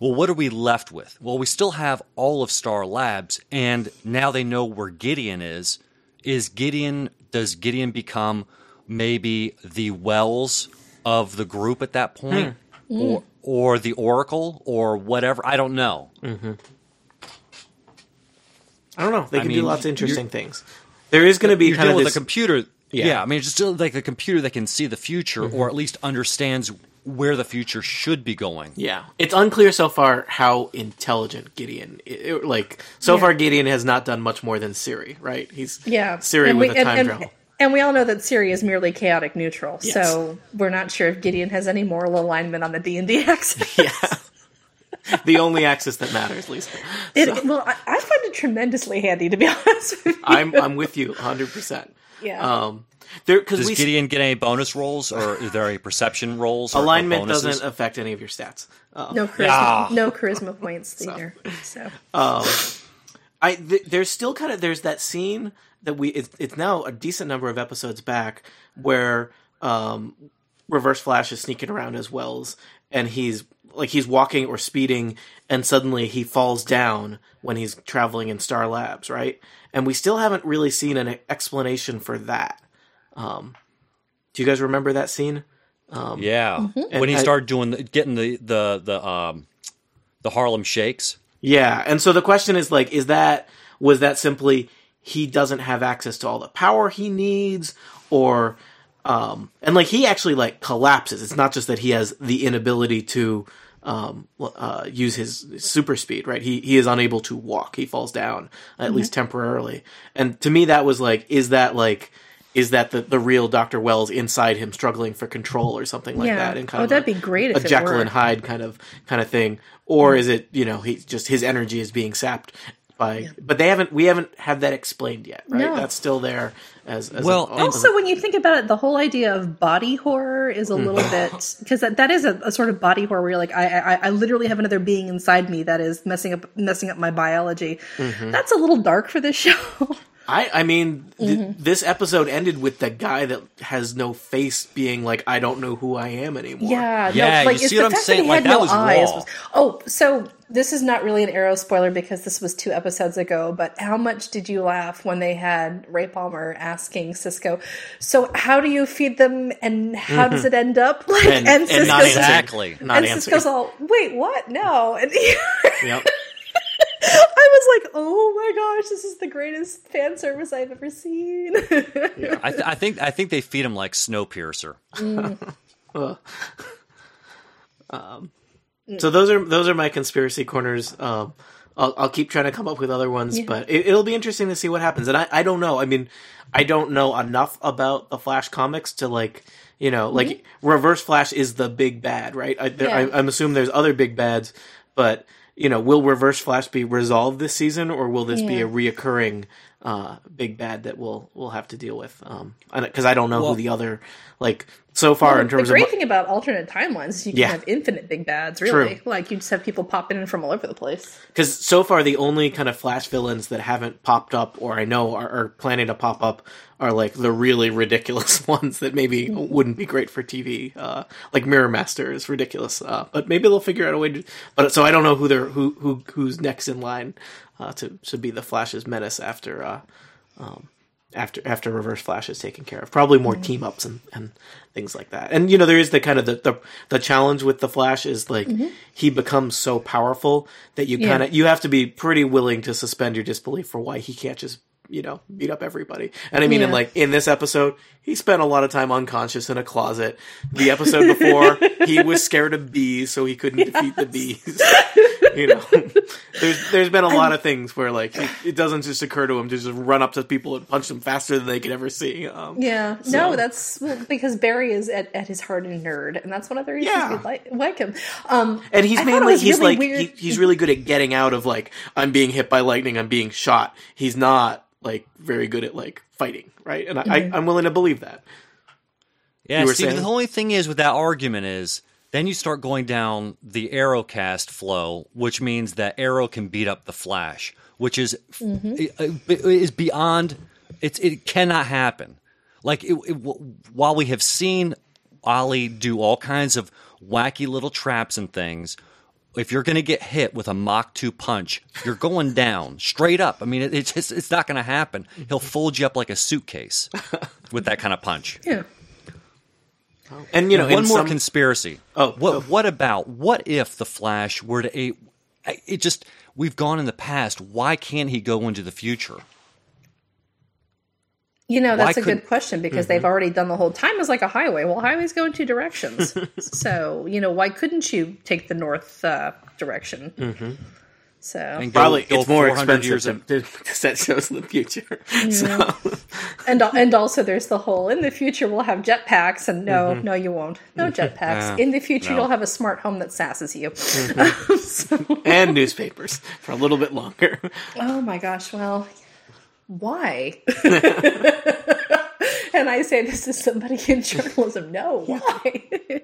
Well, what are we left with? Well, we still have all of Star Labs, and now they know where Gideon is. Is Gideon? Does Gideon become maybe the Wells of the group at that point, hmm. or mm. or the Oracle, or whatever? I don't know. Mm-hmm. I don't know. They I can mean, do lots of interesting things. There is going to be You're kind of this. with a computer. Yeah. Yeah. I mean, it's just like a computer that can see the future, Mm-hmm. or at least understands where the future should be going. yeah, it's unclear so far how intelligent Gideon. i- i- like so Yeah. far, Gideon has not done much more than Siri, right? He's Yeah, Siri And with we- a time and, travel. And we all know that Siri is merely chaotic neutral, Yes. so we're not sure if Gideon has any moral alignment on the D and D (laughs) axis. Yeah. (laughs) the only axis that matters, Lisa. It, well, I, I find it tremendously handy, to be (laughs) honest with you. I'm I'm with you 100. percent yeah. Um, there because Does we Gideon get any bonus rolls, or is there any perception rolls? Or, or alignment bonuses? doesn't affect any of your stats. Uh, no charisma, Ah. no charisma points either. So I th- there's still kind of there's that scene that we it's, it's now a decent number of episodes back where um, Reverse Flash is sneaking around as Wells and he's like he's walking or speeding and suddenly he falls down when he's traveling in Star Labs, right? And we still haven't really seen an explanation for that. Um, do you guys remember that scene? Yeah, And when he I- started doing the, getting the the the um the Harlem Shakes. Yeah, and so the question is like, is that was that simply he doesn't have access to all the power he needs, or um, and like he actually like collapses. It's not just that he has the inability to um, uh, use his super speed, right? He he is unable to walk. He falls down at least temporarily. And to me, that was like, is that like. Is that the, the real Doctor Wells inside him struggling for control or something like Yeah. that? And kind Oh, of that'd a- be great if a Jekyll and Hyde kind of kind of thing, or is it you know he just his energy is being sapped by? But they haven't we haven't had that explained yet, right? No. That's still there as, as Well, a- Also, when you think about it, the whole idea of body horror is a little mm-hmm. bit because that, that is a, a sort of body horror where you're like, I, I I literally have another being inside me that is messing up messing up my biology. Mm-hmm. That's a little dark for this (laughs) show. I I mean, th- Mm-hmm. this episode ended with the guy that has no face being like, I don't know who I am anymore. Yeah, Yeah, no, like you see what I'm saying? That Like, had that no was eyes. raw. was- oh, so this is not really an arrow spoiler because this was two episodes ago. But how much did you laugh when they had Ray Palmer asking Cisco? So how do you feed them, and how does it end up? (laughs) Like, And- and not Cisco's answering. Exactly. Not and answering. Cisco's all, wait, what? No, (laughs) and Yep. I was like, oh my gosh, this is the greatest fan service I've ever seen. I, th- I think I think they feed him like Snowpiercer. (laughs) Um, so those are those are my conspiracy corners. Um, I'll, I'll keep trying to come up with other ones, but it, it'll be interesting to see what happens. And I, I don't know. I mean, I don't know enough about the Flash comics to like, you know, like Reverse Flash is the big bad, right? I, there, Yeah. I, I'm assuming there's other big bads, but you know, will Reverse Flash be resolved this season, or will this be a reoccurring uh, big bad that we'll we'll have to deal with? Um, because I don't know Well- who the other like so far in terms. Of the great of thing about alternate timelines is you can Yeah. have infinite big bads, really. True. Like you just have people popping in from all over the place. because so far the only kind of flash villains that haven't popped up or i know are, are planning to pop up are like the really ridiculous (laughs) ones that maybe wouldn't be great for tv uh, like mirror master is ridiculous uh, but maybe they'll figure out a way to but so i don't know who they're who, who who's next in line uh, to to be the flash's menace after uh, um, after after reverse flash is taken care of. Probably more team ups and, and things like that. And you know there is the kind of the the, the challenge with the flash is like he becomes so powerful that you kind of you have to be pretty willing to suspend your disbelief for why he can't just you know beat up everybody. And i mean in like in this episode he spent a lot of time unconscious in a closet. The episode before (laughs) he was scared of bees so he couldn't defeat the bees. (laughs) You know there's there's been a lot of things where like it, it doesn't just occur to him to just run up to people and punch them faster than they could ever see um, Yeah, no, that's well, because Barry is at, at his heart a nerd, and that's one of the reasons Yeah. we like, like him. Um, and he's I mainly he's really like he, he's really good at getting out of like i'm being hit by lightning i'm being shot. He's not like very good at like fighting right and I, Mm-hmm. I i'm willing to believe that Yeah, You see, saying? the only thing is with that argument is then you start going down the Arrowcast flow, which means that Arrow can beat up the Flash, which is Mm-hmm. uh, is beyond. It's it cannot happen. Like it, it, while we have seen Ollie do all kinds of wacky little traps and things. If you're going to get hit with a Mach 2 punch, you're going down straight up. I mean, it, it's just, it's not going to happen. He'll fold you up like a suitcase with that kind of punch. yeah. and you know One more some- conspiracy. Oh, what oh. what about what if the Flash were to it just we've gone in the past. Why can't he go into the future? You know, that's Why a couldn't- good question because mm-hmm. they've already done the whole time is like a highway. Well, highways go in two directions. (laughs) so, you know, why couldn't you take the north uh, direction? Mm-hmm. So, And go- probably go it's more expensive years to, to, to set shows in the future mm-hmm. so and and also there's the whole in the future we'll have jetpacks and no, no, you won't. No jetpacks. Ah, in the future no. you'll have a smart home that sasses you. (laughs) and newspapers for a little bit longer Oh my gosh, well, why? (laughs) and I say this is somebody in journalism. No, (laughs) why?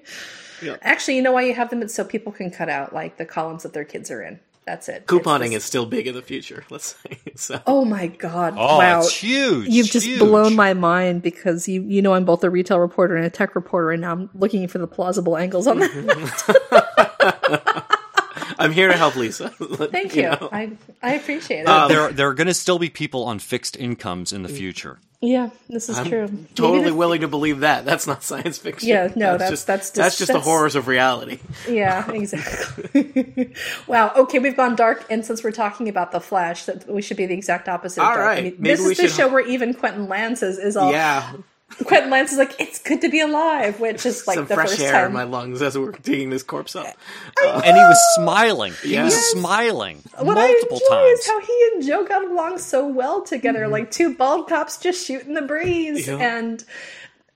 Yeah. Actually, you know why you have them? It's so people can cut out like the columns that their kids are in. That's it. couponing It's is still big in the future (laughs) let's say so Oh my god! Oh, wow, it's huge. You've just huge. blown my mind because you you know I'm both a retail reporter and a tech reporter, and now I'm looking for the plausible angles on that. Mm-hmm. (laughs) i'm here to help lisa (laughs) Thank you. know. I I appreciate it. Um, there there are going to still be people on fixed incomes in the future. yeah, this is true. Totally the- willing to believe that that's not science fiction Yeah, no, that's- just that's that's just- just the horrors of reality Yeah, (laughs) exactly. wow. Okay, we've gone dark, and since we're talking about the Flash, that we should be the exact opposite. of dark. right, I mean, this we is the should- show where even Quentin Lance is, is all. yeah Quentin Lance is like, "It's good to be alive," which is like some the fresh first air time. in my lungs as we're digging this corpse up and he was smiling. He Yes. was smiling what multiple I enjoy times. is how he and Joe got along so well together, like two bald cops just shooting the breeze. Mm-hmm. Yeah. And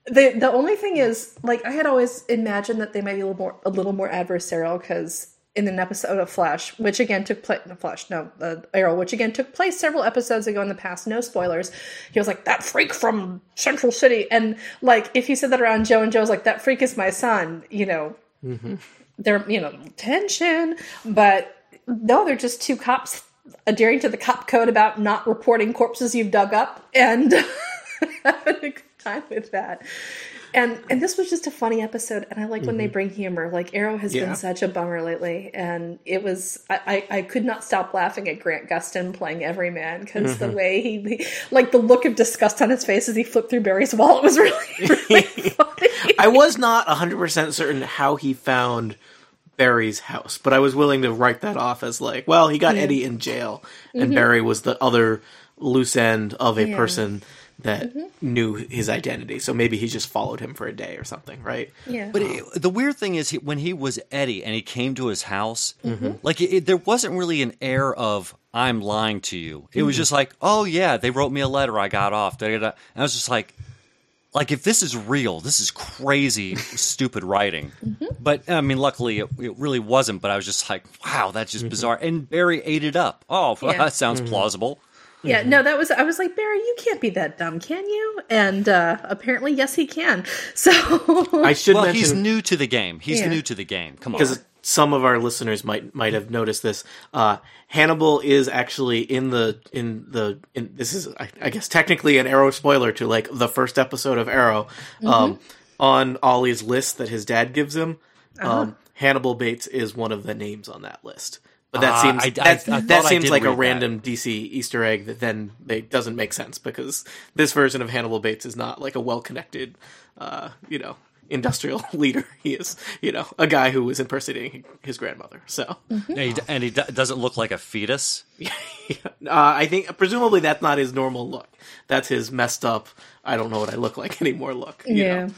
the the only thing is, like, I had always imagined that they might be a little more a little more adversarial because in an episode of Flash, which again took place, no Flash, no uh, Arrow, which again took place several episodes ago in the past. No spoilers. He was like that freak from Central City, and like if he said that around Joe, and Joe's like that freak is my son, you know, they're you know tension, but no, they're just two cops adhering to the cop code about not reporting corpses you've dug up and (laughs) having a good time with that. And and this was just a funny episode, and I like when they bring humor. Like Arrow has Yeah. been such a bummer lately, and it was I, I, I could not stop laughing at Grant Gustin playing Everyman because the way he, like the look of disgust on his face as he flipped through Barry's wallet was really (laughs) really (laughs) funny. I was not 100% certain how he found Barry's house, but I was willing to write that off as like, well, he got Eddie in jail, and Barry was the other loose end of a Mm-hmm. Yeah. Mm-hmm. person that knew his identity. So maybe he just followed him for a day or something, right? Yeah, But it, the weird thing is, he, when he was Eddie and he came to his house, Mm-hmm. like it, it- there wasn't really an air of "I'm lying to you." It Mm-hmm. was just like, "Oh yeah, they wrote me a letter. I got off." Da, da, da. And I was just like, "Like if this is real, this is crazy, (laughs) stupid writing." Mm-hmm. But I mean, luckily it, it really wasn't. But I was just like, "Wow, that's just bizarre." And Barry ate it up. Oh, (laughs) Yeah. that sounds plausible. Yeah, no, that was I was like Barry, you can't be that dumb, can you? And uh, apparently, yes, he can. (laughs) So I should Well, mention he's new to the game. He's Yeah. new to the game. Come on. because some of our listeners might might have noticed this. Uh, Hannibal is actually in the in the in, this is I, I guess technically an Arrow spoiler to like the first episode of Arrow um, on Ollie's list that his dad gives him. Um, Hannibal Bates is one of the names on that list. But that Ah, seems I- I- that, I that seems like a read that. random DC Easter egg that then they, doesn't make sense because this version of Hannibal Bates is not like a well connected, uh, you know, industrial (laughs) leader. He is, you know, a guy who was impersonating his grandmother. So and he, and he do- doesn't look like a fetus. (laughs) uh, I think presumably that's not his normal look. That's his messed up. I don't know what I look like (laughs) anymore. Look, you yeah, know?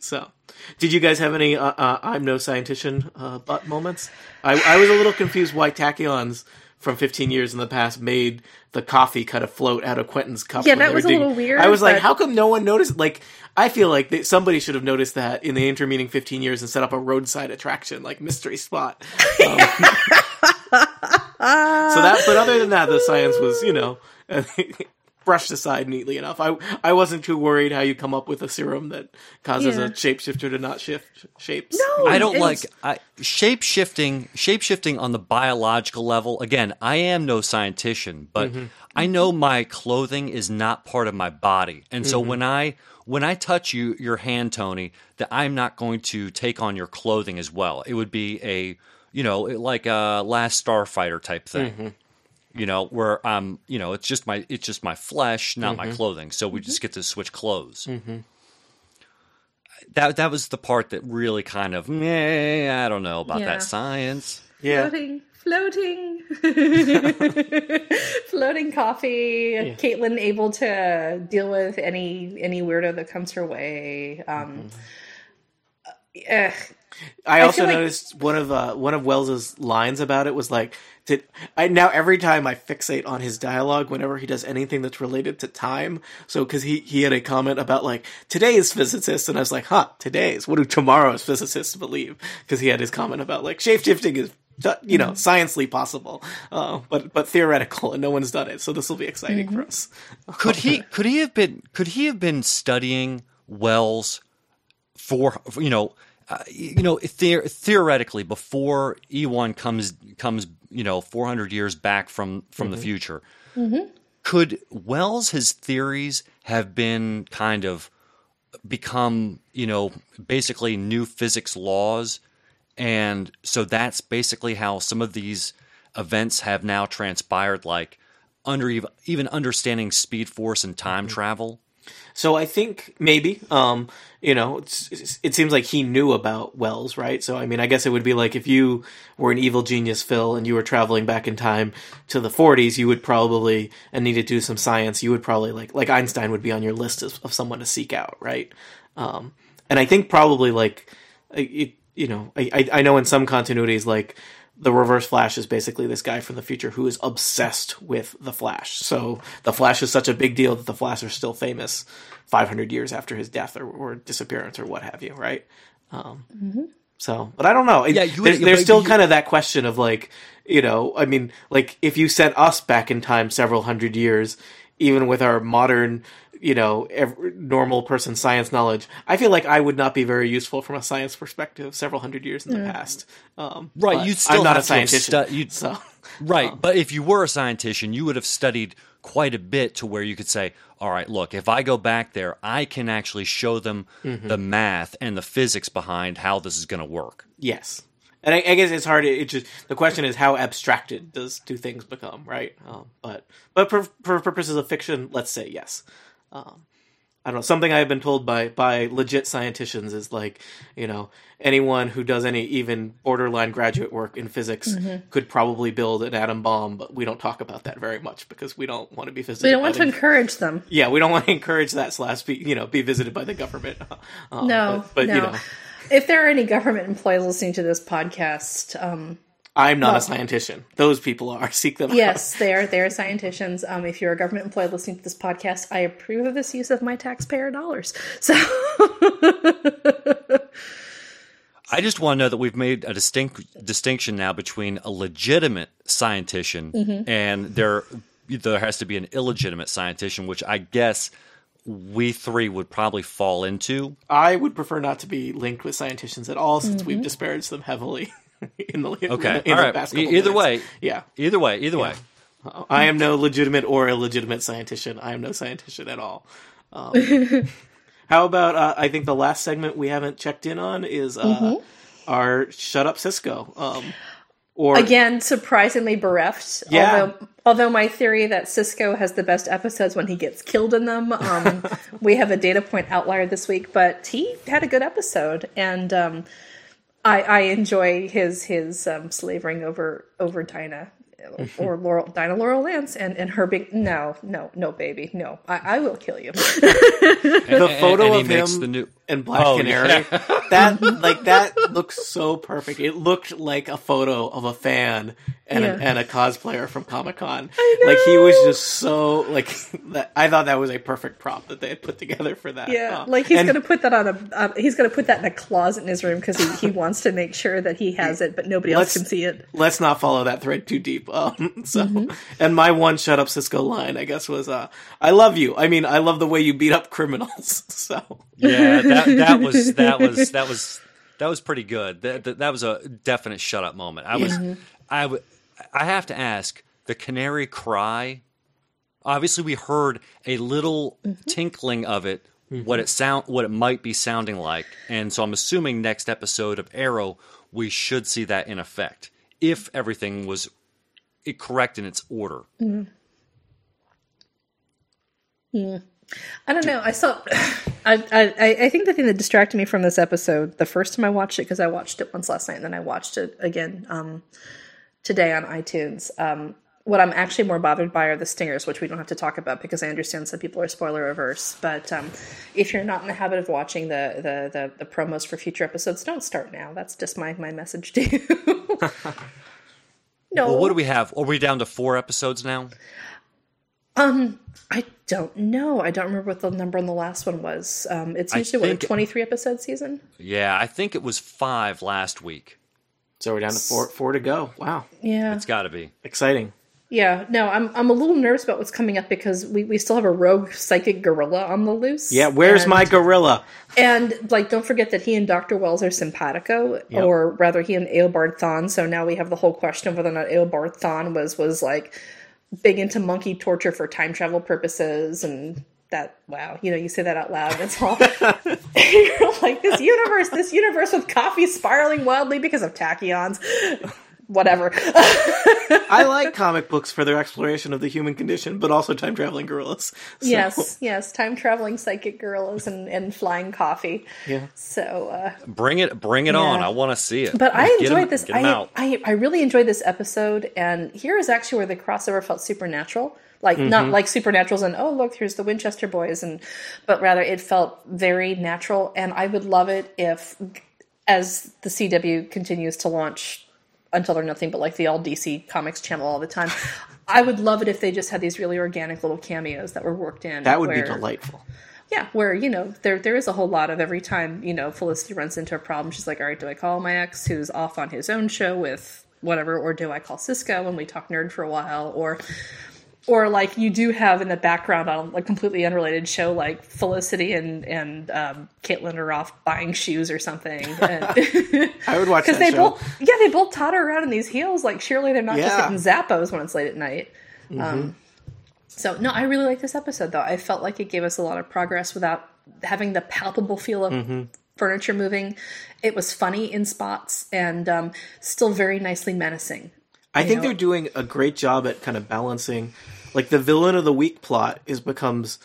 So, did you guys have any uh, uh, "I'm no scientician" uh, butt moments? I, I was a little confused why tachyons from 15 years in the past made the coffee kind of float out of Quentin's cup. Yeah, that was a digging- little weird, I was like, but- how come no one noticed? Like, I feel like they, somebody should have noticed that in the intervening 15 years and set up a roadside attraction like mystery spot. Um, (laughs) (laughs) so that, but other than that, the science was, you know. (laughs) Brushed aside neatly enough. I I wasn't too worried how you come up with a serum that causes Yeah. a shapeshifter to not shift shapes. No, I don't like I, shape shifting. Shape shifting on the biological level. Again, I am no scientician, but mm-hmm. I know my clothing is not part of my body, and so mm-hmm. when I when I touch you, your hand, Tony, that I'm not going to take on your clothing as well. It would be a you know like a Last Starfighter type thing. Mm-hmm. You know, where I'm, you know, it's just my it's just my flesh, not my mm-hmm. clothing. So we just mm-hmm. get to switch clothes mm-hmm. that that was the part that really kind of meh, I don't know about Yeah. that science. Yeah. floating, floating, (laughs) floating coffee. Caitlin able to deal with any any weirdo that comes her way. Um, eh, I also feel like- noticed one of uh, one of Wells's lines about it was like, "Did I now every time I fixate on his dialogue whenever he does anything that's related to time? So because he he had a comment about like today's physicists, and I was like, huh, today's what do tomorrow's physicists believe? Because he had his comment about like shapeshifting is you know sciencely possible, uh, but but theoretical, and no one's done it. So this will be exciting for us. Could he (laughs) could he have been could he have been studying Wells for you know uh, you know the- theoretically before E1 comes comes you know 400 years back from from the mm-hmm. future mm-hmm. could Wells his theories have been kind of become you know basically new physics laws? And so that's basically how some of these events have now transpired like under even, even understanding speed force and time mm-hmm. travel So I think maybe, um, you know, it seems like he knew about Wells, right? So I mean, I guess it would be like if you were an evil genius, Phil, and you were traveling back in time to the 40s, you would probably and needed to do some science. You would probably like like Einstein would be on your list of, of someone to seek out, right? Um, and I think probably like it, you know, I I know in some continuities like the reverse flash is basically this guy from the future who is obsessed with the flash. So the flash is such a big deal that the flash are still famous 500 years after his death or, or disappearance or what have you right? Um, so but i don't know. Yeah, there's still you- kind of that question of like you know i mean like if you sent us back in time several hundred years even with our modern, you know, ev normal person science knowledge, I feel like I would not be very useful from a science perspective several hundred years in the past. Um, Right, you'd still I'm not a have to scientist, stu- so (laughs) Right, but if you were a scientist, you would have studied quite a bit to where you could say, "All right, look, if I go back there, I can actually show them Mm-hmm. the math and the physics behind how this is going to work." Yes, and I, I guess it's hard. It just the question is how abstracted does do things become, right? Um, but but for, for purposes of fiction, let's say yes. Um, I don't know. Something I've been told by by legit scientists is like, you know, anyone who does any even borderline graduate work in physics Mm-hmm. could probably build an atom bomb, but we don't talk about that very much because we don't want to be visited. We don't want to encourage them. yeah, we don't want to (laughs) encourage that slash be you know be visited by the government. (laughs) Um, No, but, but no. you know, If there are any government employees listening to this podcast, um, I'm not Well- a scientician. Those people are. (laughs) Seek them out. yes, they are they are scientists. Um, if you're a government employee listening to this podcast, I approve of this use of my taxpayer dollars. So I just want to know that we've made a distinct distinction now between a legitimate scientician Mm-hmm. and there there has to be an illegitimate scientist, which I guess we three would probably fall into. I would prefer not to be linked with scientists at all, since Mm-hmm. we've disparaged them heavily (laughs) in the Okay, in all the right. past E- either minutes. way, Yeah, either way, either way. I am no legitimate or illegitimate scientician. I am no scientician at all. Um, (laughs) how about uh, I think the last segment we haven't checked in on is uh, Mm-hmm. our "Shut Up, Cisco." Um, or again, surprisingly bereft. Yeah. Although, although my theory that Cisco has the best episodes when he gets killed in them, um, (laughs) we have a data point outlier this week. But he had a good episode, and um, I, I enjoy his his um, slavering over over Dinah. (laughs) Or Laurel, Dinah Laurel Lance, and, and her being no, no, no, baby, no, I, I will kill you. (laughs) the photo and he of makes him the new- and Black Oh, Canary. (laughs) That like that looks so perfect. It looked like a photo of a fan and, Yeah. a, and a cosplayer from Comic Con. Like he was just so like (laughs) that. I thought that was a perfect prop that they had put together for that. Yeah, Uh, like he's and gonna put that on a uh, he's gonna put that in a closet in his room because he, he (laughs) wants to make sure that he has it, but nobody else can see it. Let's not follow that thread too deep. Um, so, Mm-hmm. and my one "shut up, Cisco" line, I guess, was, uh, "I love you." I mean, I love the way you beat up criminals. So, Yeah, that that was that was (laughs) that was that was pretty good. That that, that was a definite shut up moment. I was I would I have to ask the canary cry. Obviously, we heard a little mm-hmm. tinkling of it, what mm-hmm. it sound what it might be sounding like, and so I'm assuming next episode of Arrow we should see that in effect if everything was correct in its order. Mm-hmm. I don't know. I saw. I, I I think the thing that distracted me from this episode the first time I watched it because I watched it once last night and then I watched it again um, today on iTunes. Um, what I'm actually more bothered by are the stingers, which we don't have to talk about because I understand some people are spoiler averse. But um, if you're not in the habit of watching the, the the the promos for future episodes, don't start now. That's just my my message to you. no, (laughs) (laughs) Well, what do we have? Are we down to four episodes now? Um, I don't know. I don't remember what the number on the last one was. Um, it's I usually what a twenty-three episode season. Yeah, I think it was five last week. so we're down to four four to go. Wow, Yeah, It's got to be. exciting. yeah. No, I'm I'm a little nervous about what's coming up because we, we still have a rogue psychic gorilla on the loose. Yeah, where's and, my gorilla? And like, don't forget that he and Doctor Wells are simpatico, Yep. or rather, he and Eobard Thawne. So now we have the whole question of whether or not Eobard Thawne was was like big into monkey torture for time travel purposes and. That wow, you know, you say that out loud. It's all (laughs) you're like this universe, this universe with coffee spiraling wildly because of tachyons. Whatever. I (laughs) like comic books for their exploration of the human condition, but also time traveling gorillas. (laughs) So, yes, yes, time traveling psychic gorillas and, and flying coffee. Yeah. So uh, Bring it, bring it on. I want to see it. But I Get enjoyed 'em- this. I. I I really enjoyed this episode, and here is actually where the crossover felt supernatural. Like Mm-hmm. not like supernaturals and oh look here's the Winchester boys and but rather it felt very natural and I would love it if as the CW continues to launch until they're nothing but like the all DC comics channel all the time. I would love it if they just had these really organic little cameos that were worked in. that would be delightful. yeah, where you know there there is a whole lot of every time you know Felicity runs into a problem, she's like, "All right, do I call my ex who's off on his own show with whatever, or do I call Cisco and we talk nerd for a while?" Or or like you do have in the background on a completely unrelated show, like Felicity and and um, Caitlin are off buying shoes or something. (laughs) I would watch (laughs) because they show. both yeah they both totter around in these heels. Like surely they're not just Yeah. getting zappos when it's late at night. Um, so no, I really like this episode though. I felt like it gave us a lot of progress without having the palpable feel of furniture moving. It was funny in spots and um, still very nicely menacing. I think know- they're doing a great job at kind of balancing, like the villain of the week plot is becomes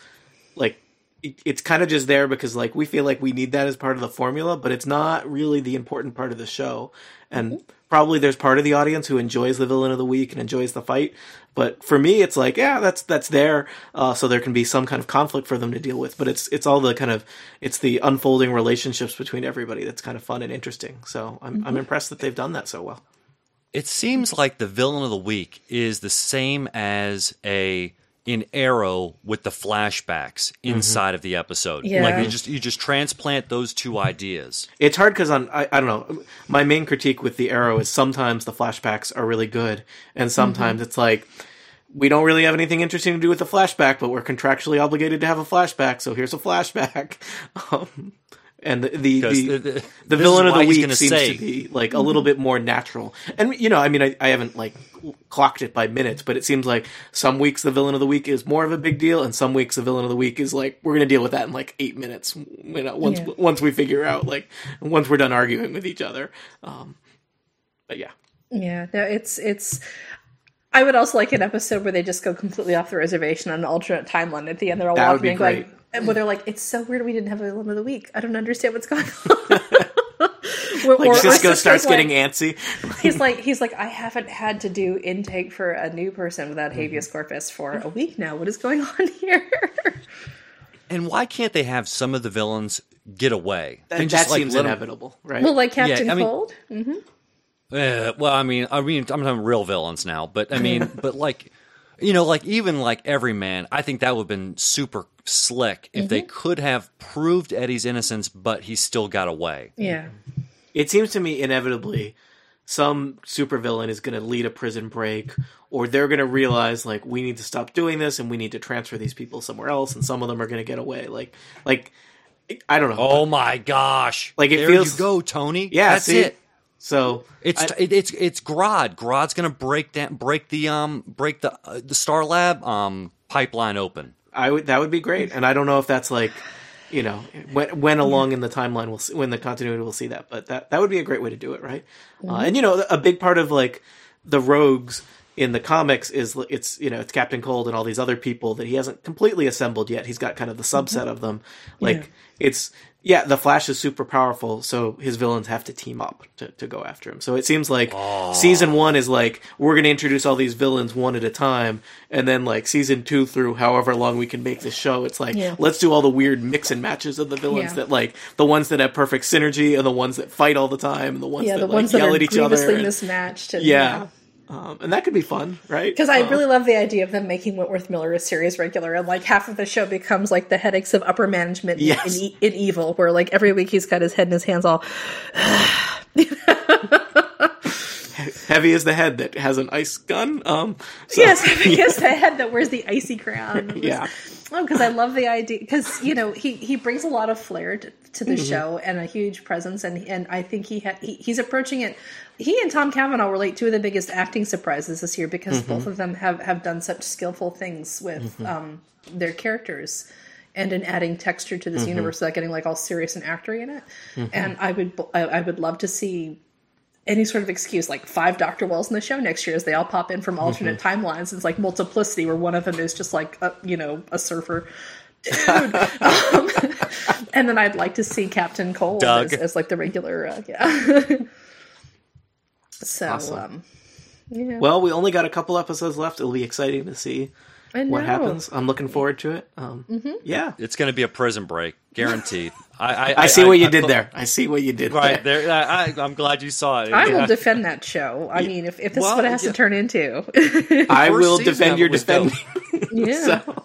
like it's kind of just there because like we feel like we need that as part of the formula, but it's not really the important part of the show. And probably there's part of the audience who enjoys the villain of the week and enjoys the fight, but for me, it's like yeah, that's that's there, uh, so there can be some kind of conflict for them to deal with. But it's it's all the kind of it's the unfolding relationships between everybody that's kind of fun and interesting. So I'm I'm impressed that they've done that so well. It seems like the villain of the week is the same as a in Arrow with the flashbacks inside of the episode. Yeah. Like you just you just transplant those two ideas. It's hard because on I, I don't know. My main critique with the Arrow is sometimes the flashbacks are really good, and sometimes it's like we don't really have anything interesting to do with the flashback, but we're contractually obligated to have a flashback, so here's a flashback. (laughs) Um, and the the, 'Cause the, the- the, the- villain of the week seems say- to be like a little bit more natural. And you know, I mean, I, I haven't like clocked it by minutes, but it seems like some weeks the villain of the week is more of a big deal, and some weeks the villain of the week is like we're gonna deal with that in like eight minutes. You know, once Yeah. once we figure out like once we're done arguing with each other. Um, but yeah, Yeah, no, it's it's. I would also like an episode where they just go completely off the reservation on an alternate timeline. At the end, they're all That would walking be and going, great. And where they're like, "It's so weird we didn't have a villain of the week. I don't understand what's going (laughs) on." (laughs) Or- like or- or Cisco starts like- getting antsy. He's (laughs) like, he's like, I haven't had to do intake for a new person without Mm-hmm. habeas corpus for a week now. What is going on here? And why can't they have some of the villains get away? That, And that like, seems let 'em- inevitable, right? well, like Captain I mean- Cold. Uh, well, I mean, I mean, I'm talking real villains now, but I mean, but like, you know, like even like every man, I think that would have been super slick if they mm-hmm. could have proved Eddie's innocence, but he still got away. Yeah, it seems to me inevitably some supervillain is going to lead a prison break or they're going to realize like we need to stop doing this and we need to transfer these people somewhere else and some of them are going to get away like like i don't know Oh my gosh! Like, it there feels- you go, Tony. yeah that's see? it. So It's I- it, it's it's Grodd. Grodd's gonna break down, break the um, break the uh, the Star Lab um pipeline open. I would that would be great, and I don't know if that's like, you know, when when along in the timeline we'll see, when the continuity we'll see that, but that that would be a great way to do it, right? Uh, and you know, a big part of like the rogues in the comics is it's you know it's Captain Cold and all these other people that he hasn't completely assembled yet. He's got kind of the subset of them. Mm-hmm. Like Yeah. it's yeah, the Flash is super powerful, so his villains have to team up to, to go after him. So it seems like season one is like we're going to introduce all these villains one at a time, and then like season two through however long we can make this show, it's like Yeah. let's do all the weird mix and matches of the villains Yeah. that like the ones that have perfect synergy and the ones that fight all the time, and the ones yeah, that the like ones that yell are at each other. and- mismatched. And, yeah. Um, and that could be fun, right? Because I Uh, really love the idea of them making Wentworth Miller a series regular, and like half of the show becomes like the headaches of upper management in- Yes. in, e- in evil, where like every week he's got his head in his hands all. (sighs) (sighs) (laughs) (laughs) heavy is the head that has an ice gun. Um, so- Yes, (laughs) yes, the head that wears the icy crown. (laughs) Yeah. Oh, because I love the idea. Because you know he he brings a lot of flair to, to the mm-hmm. show and a huge presence, and and I think he, ha- he he's approaching it. He and Tom Cavanagh were like two of the biggest acting surprises this year because mm-hmm. both of them have have done such skillful things with mm-hmm. um, their characters. And in adding texture to this universe without getting like all serious and actory in it, and I would I, I would love to see any sort of excuse, like five Doctor Wells in the show next year, as they all pop in from alternate timelines. It's like multiplicity, where one of them is just like a, you know a surfer. (laughs) Dude. (laughs) um, (laughs) and then I'd like to see Captain Cold Doug. as, as like the regular, uh, yeah. so, Awesome. um, yeah, Well, we only got a couple episodes left. It'll be exciting to see what happens. I'm looking forward to it. Um, Yeah, It's going to be a prison break, guaranteed. I I, I see what you I- did there. I see what you did Right there. there, I, I- I'm glad you saw it. I Yeah. will defend that show. I mean, if, if this Well, is what it has yeah. to turn into, (laughs) I will defend your it was dope. defending. (laughs) (laughs) yeah, so,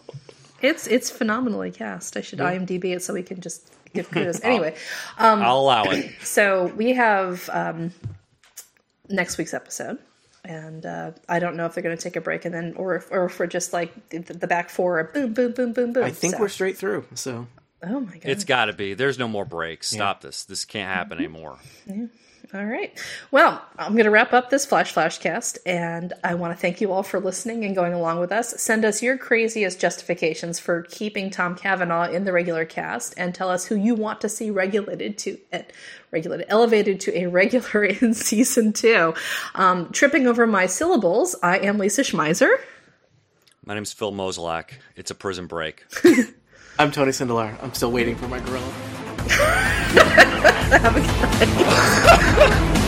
it's it's phenomenally cast. I should IMDb it so we can just give kudos. Anyway, um, I'll allow it. (clears throat) So we have um, next week's episode. and uh, I don't know if they're going to take a break and then, or if, or if we're just like the, the back four, boom, boom, boom, boom, boom. I think So- we're straight through. So Oh my god! It's got to be. There's no more breaks. Stop this. This can't happen anymore. All right. Well, I'm going to wrap up this Flash Flash cast, and I want to thank you all for listening and going along with us. Send us your craziest justifications for keeping Tom Cavanagh in the regular cast, and tell us who you want to see regulated to uh, regulated, elevated to a regular (laughs) in season two. Um, tripping over my syllables, I am Lisa Schmeiser. My name is Phil Mozolak. It's a prison break. (laughs) I'm Tony Sindelar. I'm still waiting for my gorilla. (laughs) (laughs)